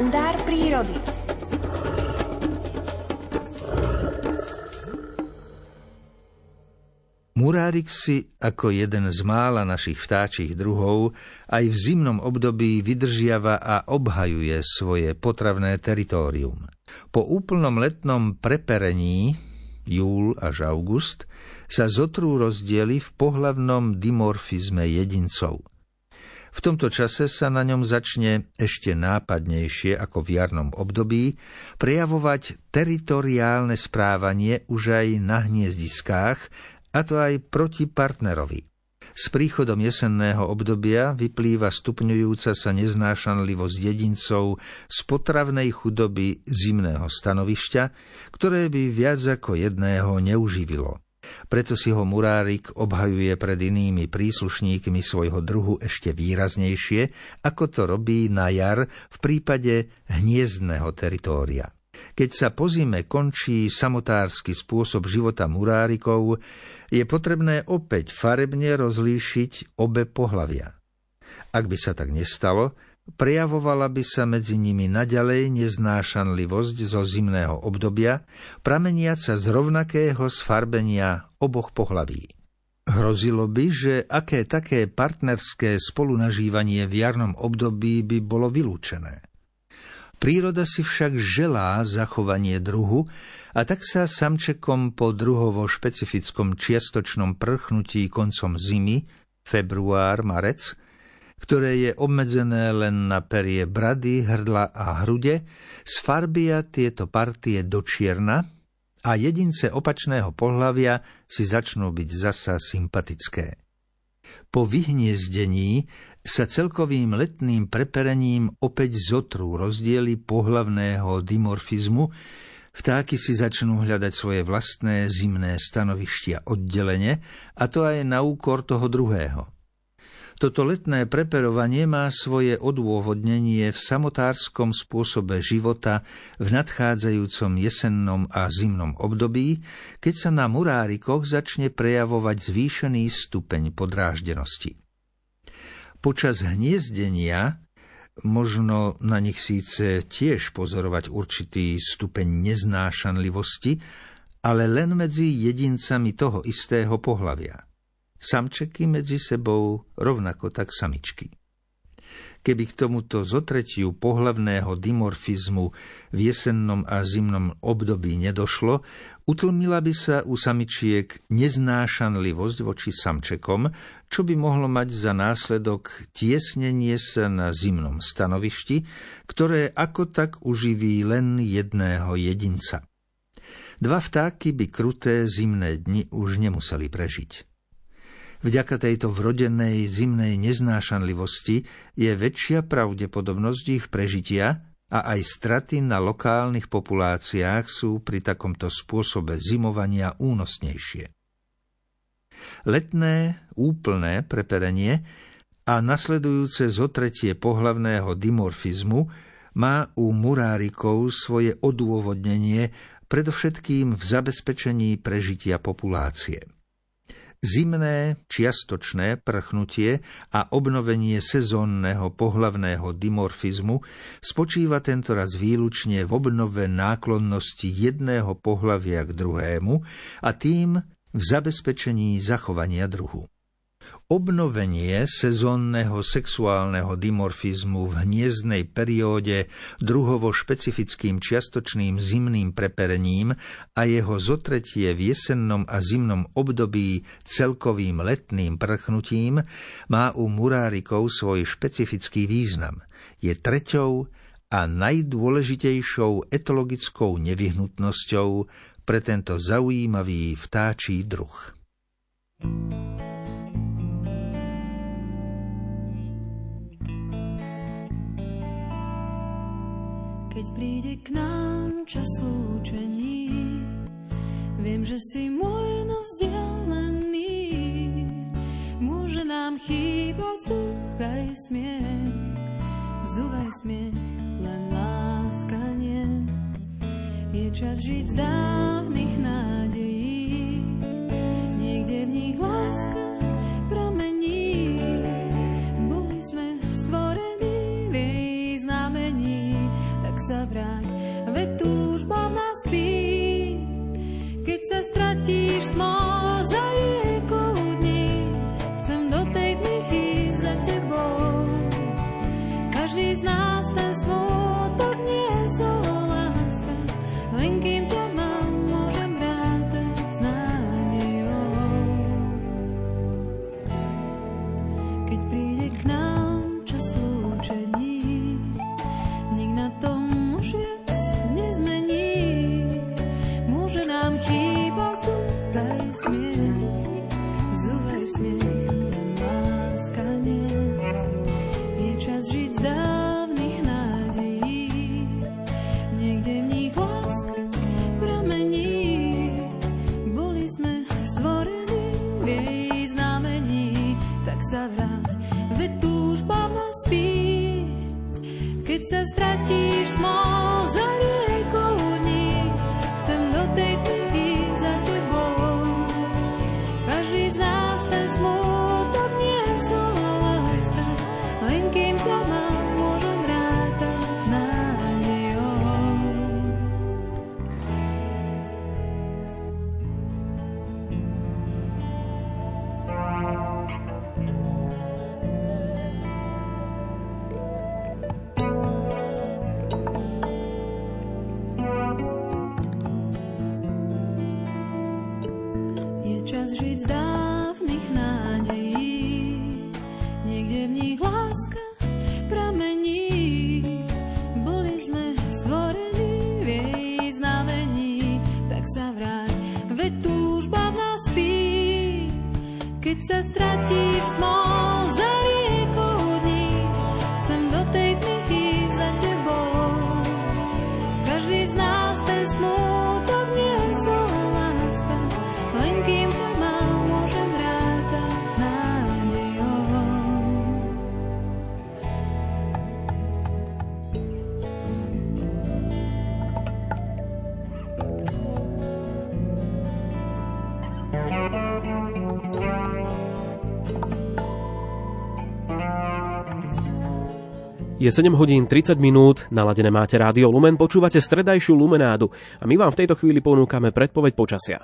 kalendár prírody. Murárik si ako jeden z mála našich vtáčich druhov aj v zimnom období vydržiava a obhajuje svoje potravné teritorium. Po úplnom letnom preperení, júl až august, sa zotrú rozdiely v pohlavnom dimorfizme jedincov. V tomto čase sa na ňom začne ešte nápadnejšie ako v jarnom období prejavovať teritoriálne správanie už aj na hniezdiskách, a to aj proti partnerovi. S príchodom jesenného obdobia vyplýva stupňujúca sa neznášanlivosť jedincov z potravnej chudoby zimného stanovišťa, ktoré by viac ako jedného neuživilo. Preto si ho murárik obhajuje pred inými príslušníkmi svojho druhu ešte výraznejšie, ako to robí na jar v prípade hniezdného teritória. Keď sa po zime končí samotársky spôsob života murárikov, je potrebné opäť farebne rozlíšiť obe pohlavia. Ak by sa tak nestalo, prejavovala by sa medzi nimi naďalej neznášanlivosť zo zimného obdobia, prameniaca z rovnakého sfarbenia oboch pohlaví. Hrozilo by, že aké také partnerské spolunažívanie v jarnom období by bolo vylúčené. Príroda si však želá zachovanie druhu a tak sa samčekom po druhovo špecifickom čiastočnom prchnutí koncom zimy, február, marec, ktoré je obmedzené len na perie brady, hrdla a hrude, sfarbia tieto partie do čierna a jedince opačného pohlavia si začnú byť zasa sympatické. Po vyhniezdení sa celkovým letným preperením opäť zotrú rozdiely pohlavného dimorfizmu, Vtáky si začnú hľadať svoje vlastné zimné stanovištia oddelenie, a to aj na úkor toho druhého. Toto letné preperovanie má svoje odôvodnenie v samotárskom spôsobe života v nadchádzajúcom jesennom a zimnom období, keď sa na murárikoch začne prejavovať zvýšený stupeň podráždenosti. Počas hniezdenia možno na nich síce tiež pozorovať určitý stupeň neznášanlivosti, ale len medzi jedincami toho istého pohlavia – samčeky medzi sebou, rovnako tak samičky. Keby k tomuto zotretiu pohlavného dimorfizmu v jesennom a zimnom období nedošlo, utlmila by sa u samičiek neznášanlivosť voči samčekom, čo by mohlo mať za následok tiesnenie sa na zimnom stanovišti, ktoré ako tak uživí len jedného jedinca. Dva vtáky by kruté zimné dni už nemuseli prežiť. Vďaka tejto vrodenej zimnej neznášanlivosti je väčšia pravdepodobnosť ich prežitia a aj straty na lokálnych populáciách sú pri takomto spôsobe zimovania únosnejšie. Letné, úplné preperenie a nasledujúce zotretie pohlavného dimorfizmu má u murárikov svoje odôvodnenie predovšetkým v zabezpečení prežitia populácie. Zimné, čiastočné prchnutie a obnovenie sezónneho pohlavného dimorfizmu spočíva tentoraz výlučne v obnove náklonnosti jedného pohlavia k druhému a tým v zabezpečení zachovania druhu. Obnovenie sezónneho sexuálneho dimorfizmu v hniezdnej perióde druhovo špecifickým čiastočným zimným preperením a jeho zotretie v jesennom a zimnom období celkovým letným prchnutím má u murárikov svoj špecifický význam. Je treťou a najdôležitejšou etologickou nevyhnutnosťou pre tento zaujímavý vtáčí druh. thank you keď príde k nám čas lúčení. Viem, že si môj no vzdialený, môže nám chýbať vzduch aj smiech, vzduch aj smiech, len láska nie. Je čas žiť z dávnych nádejí, niekde v nich láska sa vráť, veď túžba v nás spí. Keď sa stratíš smol za riekou dní, chcem do tej dny za tebou. Každý z nás ten smutok Čas žiť z dávnych v nich láska pramení. Boli sme stvorení v tak sa vráť, veď túžba nás spí. Keď sa stratíš smol za riekou dní, chcem do tej za tebou. Každý z nás ten smutok láska, Keď sa stratíš smol za Je 7 hodín 30 minút, naladené máte rádio Lumen, počúvate stredajšiu Lumenádu a my vám v tejto chvíli ponúkame predpoveď počasia.